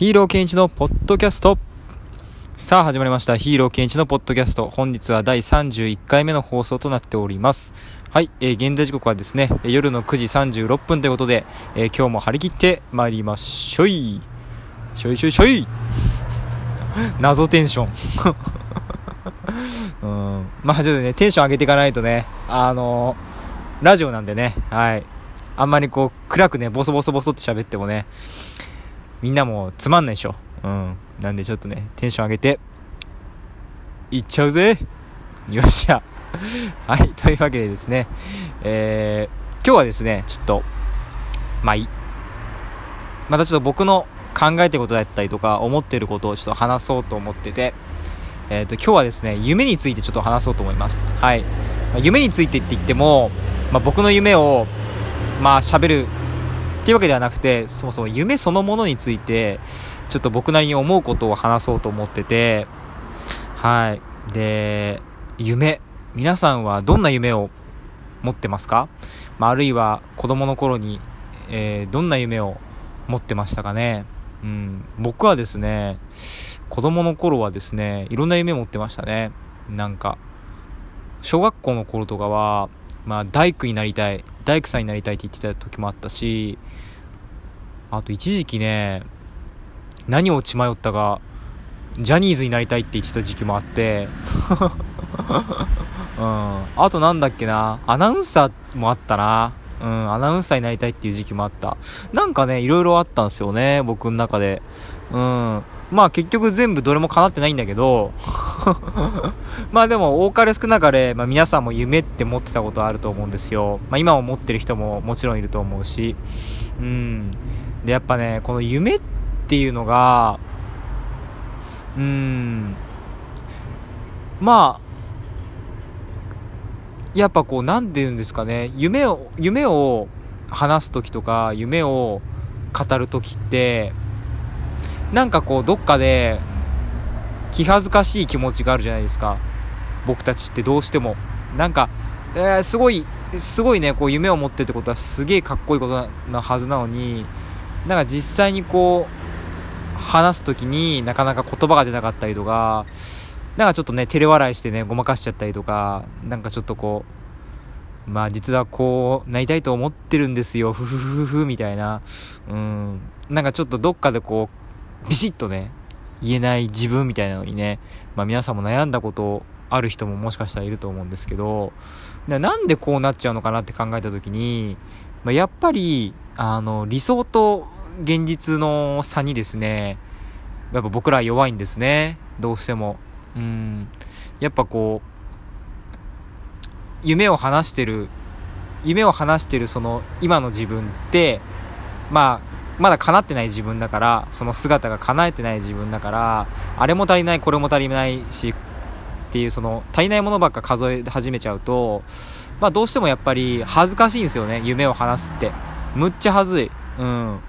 ヒーローケンイチのポッドキャスト。さあ始まりました。ヒーローケンイチのポッドキャスト。本日は第31回目の放送となっております。はい、えー、現在時刻はですね夜の9時36分ということで、えー、今日も張り切って参りましょい。しょいしょいしょい。謎テンション。うん。まあちょっとねテンション上げていかないとねあのー、ラジオなんでねはい。あんまりこう暗くねボソボソボソって喋ってもねみんなもつまんないでしょ。うん。なんでちょっとね、テンション上げて、いっちゃうぜよっしゃ。はい、というわけでですね、えー、今日はですね、ちょっと、まあいい。またちょっと僕の考えてることだったりとか、思ってることをちょっと話そうと思ってて、えっ、ー、と、今日はですね、夢についてちょっと話そうと思います。はい。ま、夢についてって言っても、まあ、僕の夢を、まあ、喋るっていうわけではなくて、そもそも夢そのものについて、ちょっと僕なりに思うことを話そうと思ってて、はい。で、夢。皆さんはどんな夢を持ってますか、まあ、あるいは子供の頃に、えー、どんな夢を持ってましたかね？うん。僕はですね、子供の頃はですね、いろんな夢持ってましたね。なんか、小学校の頃とかは、まあ、大工になりたい、大工さんになりたいって言ってた時もあったし、あと一時期ね、何を血迷ったか、ジャニーズになりたいって言ってた時期もあって、うん。あとなんだっけな、アナウンサーもあったな。うん、アナウンサーになりたいっていう時期もあった。なんかね、いろいろあったんですよね、僕の中で。うん。まあ結局全部どれも叶ってないんだけど まあでも多かれ少なかれ、まあ、皆さんも夢って持ってたことあると思うんですよ。まあ今も持ってる人ももちろんいると思うし。うん。で、やっぱね、この夢っていうのが、うん、まあ、やっぱこう、なんて言うんですかね、夢を、夢を話す時とか、夢を語る時って、なんかこうどっかで気恥ずかしい気持ちがあるじゃないですか。僕たちってどうしても。なんか、えー、すごいすごいねこう夢を持ってってことはすげえかっこいいことなはずなのになんか実際にこう話す時になかなか言葉が出なかったりとかなんかちょっとね照れ笑いしてねごまかしちゃったりとかなんかちょっとこうまあ実はこうなりたいと思ってるんですよふふふふみたいな。うん。なんかちょっとどっかでこうビシッとね、言えない自分みたいなのにね、まあ皆さんも悩んだことある人ももしかしたらいると思うんですけど、なんでこうなっちゃうのかなって考えた時に、まあ、やっぱり、あの、理想と現実の差にですね、やっぱ僕ら弱いんですね。どうしても。うん。やっぱこう、夢を話してる、夢を話してるその今の自分って、まあ、まだ叶ってない自分だから、その姿が叶えてない自分だから、あれも足りない、これも足りないし、っていうその足りないものばっか数え始めちゃうと、まあどうしてもやっぱり恥ずかしいんですよね、夢を話すって。むっちゃ恥ずい。うん。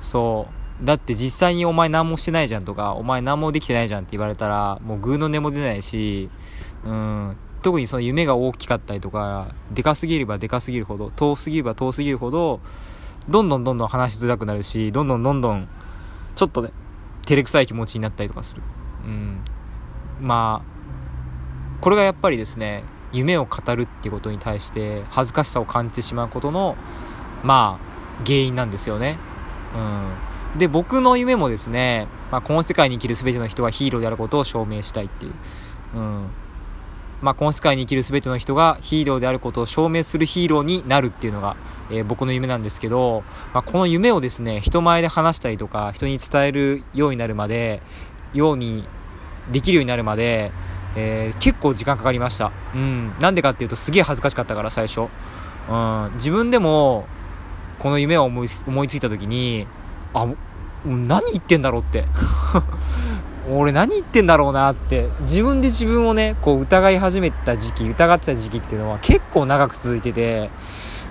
そう。だって実際にお前何もしてないじゃんとか、お前何もできてないじゃんって言われたら、もうグーの音も出ないし、うん。特にその夢が大きかったりとか、でかすぎればでかすぎるほど、遠すぎれば遠すぎるほど、どんどんどんどん話しづらくなるし、どんどんどんどん、ちょっとね、照れくさい気持ちになったりとかする。うん。まあ、これがやっぱりですね、夢を語るっていうことに対して恥ずかしさを感じてしまうことの、まあ、原因なんですよね。うん。で、僕の夢もですね、まあ、この世界に生きる全ての人はヒーローであることを証明したいっていう。うん。まあ、この世界に生きる全ての人がヒーローであることを証明するヒーローになるっていうのが、えー、僕の夢なんですけど、まあ、この夢をですね、人前で話したりとか、人に伝えるようになるまで、ようにできるようになるまで、えー、結構時間かかりました。うん。なんでかっていうとすげえ恥ずかしかったから、最初。うん。自分でも、この夢を思い思いついた時に、あ、何言ってんだろうって俺何言ってんだろうなって自分で自分をねこう疑い始めた時期疑ってた時期っていうのは結構長く続いてて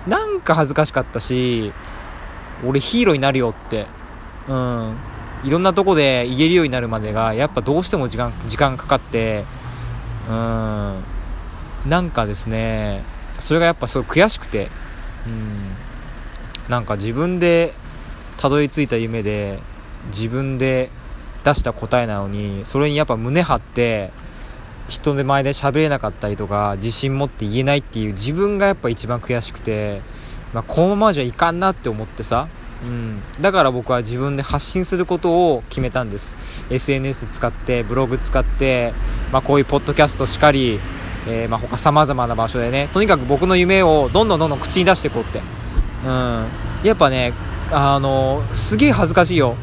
なんか恥ずかしかったし俺ヒーローになるよってうんいろんなとこで言えるようになるまでがやっぱどうしても時間時間かかってうんなんかですねそれがやっぱすごい悔しくてうんなんか自分でたどり着いた夢で自分で出した答えなのにそれにやっぱ胸張って人の前で喋れなかったりとか自信持って言えないっていう自分がやっぱ一番悔しくて、まあ、このままじゃいかんなって思ってさ、うん、だから僕は自分で発信することを決めたんです。SNS 使ってブログ使って、まあ、こういうポッドキャストしかり、えー、まあ他様々な場所でね。とにかく僕の夢をどんどんどんどん口に出していこうって、うん、やっぱねあのすげえ恥ずかしいよ。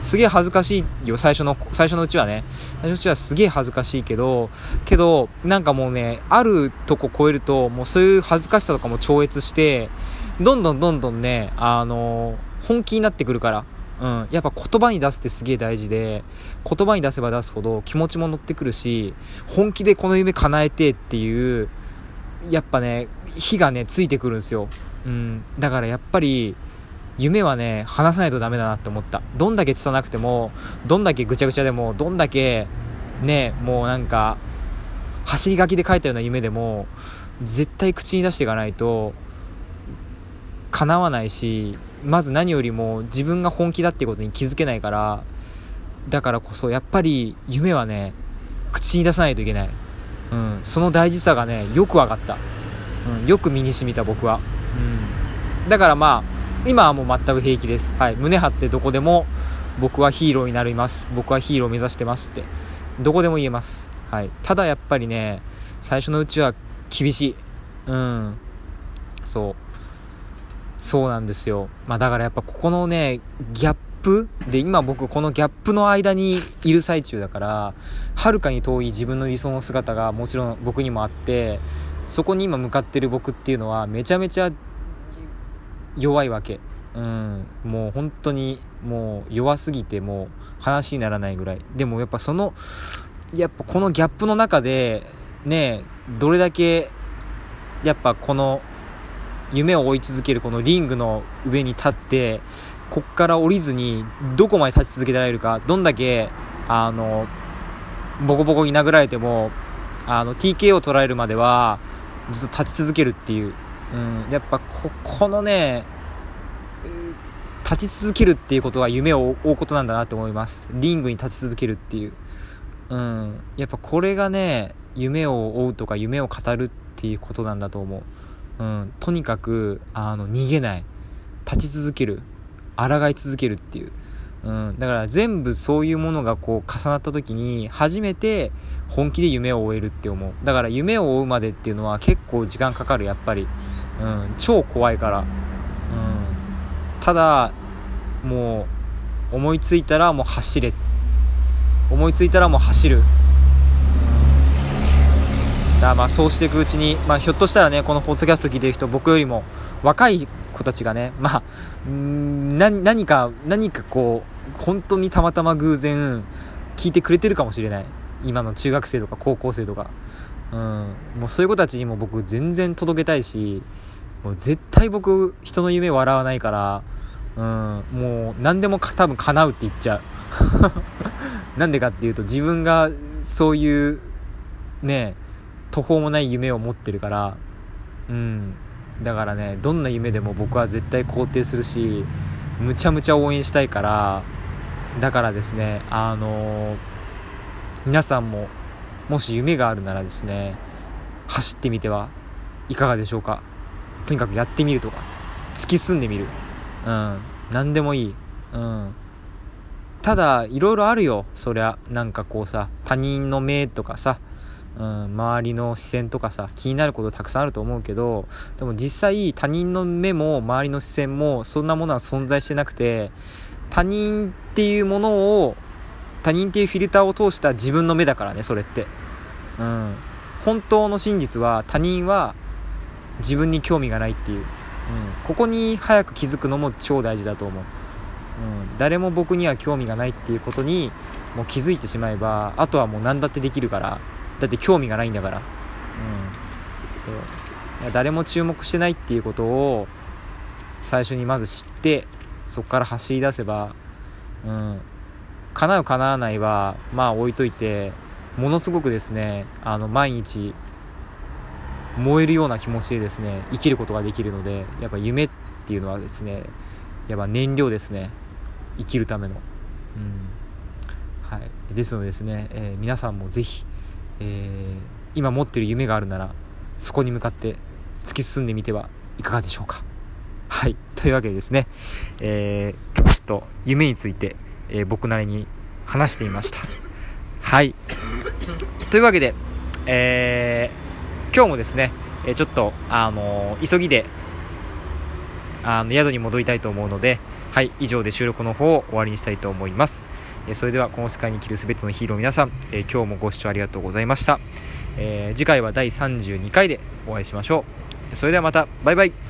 すげえ恥ずかしいよ、最初の、最初のうちはね。最初のうちはすげえ恥ずかしいけど、けど、なんかもうね、あるとこ超えると、もうそういう恥ずかしさとかも超越して、どんどんどんどんね、あのー、本気になってくるから。うん。やっぱ言葉に出すってすげえ大事で、言葉に出せば出すほど気持ちも乗ってくるし、本気でこの夢叶えてっていう、やっぱね、火がね、ついてくるんですよ。うん。だからやっぱり、夢はね、話さないとダメだなって思った。どんだけ伝なくても、どんだけぐちゃぐちゃでも、どんだけ、ね、もうなんか、走り書きで書いたような夢でも、絶対口に出していかないと、叶わないし、まず何よりも自分が本気だっていうことに気づけないから、だからこそやっぱり夢はね、口に出さないといけない。うん、その大事さがね、よく分かった。うん、よく身に染みた僕は。うん。だからまあ、今はもう全く平気です。はい。胸張ってどこでも僕はヒーローになります。僕はヒーローを目指してますって。どこでも言えます。はい。ただやっぱりね、最初のうちは厳しい。うん。そう。そうなんですよ。まあだからやっぱここのね、ギャップで今僕このギャップの間にいる最中だから、はるかに遠い自分の理想の姿がもちろん僕にもあって、そこに今向かってる僕っていうのはめちゃめちゃ弱いわけ。うん、もう本当にもう弱すぎてもう話にならないぐらい。でもやっぱその、やっぱこのギャップの中で、ねえ、どれだけ、やっぱこの夢を追い続けるこのリングの上に立って、こっから降りずにどこまで立ち続けられるか、どんだけ、あの、ボコボコに殴られても、あの、TK を取られるまでは、ずっと立ち続けるっていううん、やっぱここのね立ち続けるっていうことは夢を追うことなんだなと思います。リングに立ち続けるっていう、うん、やっぱこれがね夢を追うとか夢を語るっていうことなんだと思う、うん、とにかくあの逃げない。立ち続ける。抗い続けるっていう。うん、だから全部そういうものがこう重なった時に初めて本気で夢を追えるって思う。だから夢を追うまでっていうのは結構時間かかるやっぱり、うん、超怖いから、うん、ただもう思いついたらもう走れ。思いついたらもう走る、だまあそうしていくうちに、まあ、ひょっとしたらねこのポッドキャスト聞いてる人僕よりも若い子たちがね、まあ、何何か、何かこう、本当にたまたま偶然聞いてくれてるかもしれない。今の中学生とか高校生とか。うん。もうそういう子たちにも僕全然届けたいし、もう絶対僕、人の夢笑わないから、うん、もう何でも多分叶うって言っちゃう。なんでかっていうと自分がそういうね途方もない夢を持ってるからうんだからねどんな夢でも僕は絶対肯定するしむちゃむちゃ応援したいからだからですねあのー、皆さんももし夢があるならですね走ってみてはいかがでしょうか？とにかくやってみるとか突き進んでみる。うん何でもいい。うん。ただいろいろあるよ。そりゃなんかこうさ他人の目とかさうん、周りの視線とかさ気になることたくさんあると思うけどでも実際他人の目も周りの視線もそんなものは存在してなくて他人っていうものを他人っていうフィルターを通した自分の目だからねそれって、うん、本当の真実は他人は自分に興味がないっていう、うん、ここに早く気づくのも超大事だと思う、うん、誰も僕には興味がないっていうことにもう気づいてしまえばあとはもう何だってできるから。だって興味がないんだから。うん。そう。誰も注目してないっていうことを最初にまず知って、そこから走り出せば、うん。叶う叶わないは、まあ置いといて、ものすごくですね、あの、毎日、燃えるような気持ちでですね、生きることができるので、やっぱ夢っていうのはですね、やっぱ燃料ですね。生きるための。はい、ですのでですね、えー、皆さんもぜひ、えー、今持ってる夢があるならそこに向かって突き進んでみてはいかがでしょうか。はい。というわけでですね、えー、ちょっと夢について、えー、僕なりに話してみました。はい。というわけで、えー、今日もですね、えちょっと、あの急ぎであの宿に戻りたいと思うので、はい、以上で収録の方を終わりにしたいと思います。えそれではこの世界に生きる全てのヒーロー皆さん、え今日もご視聴ありがとうございました。え、次回は第32回でお会いしましょう。それではまた、バイバイ。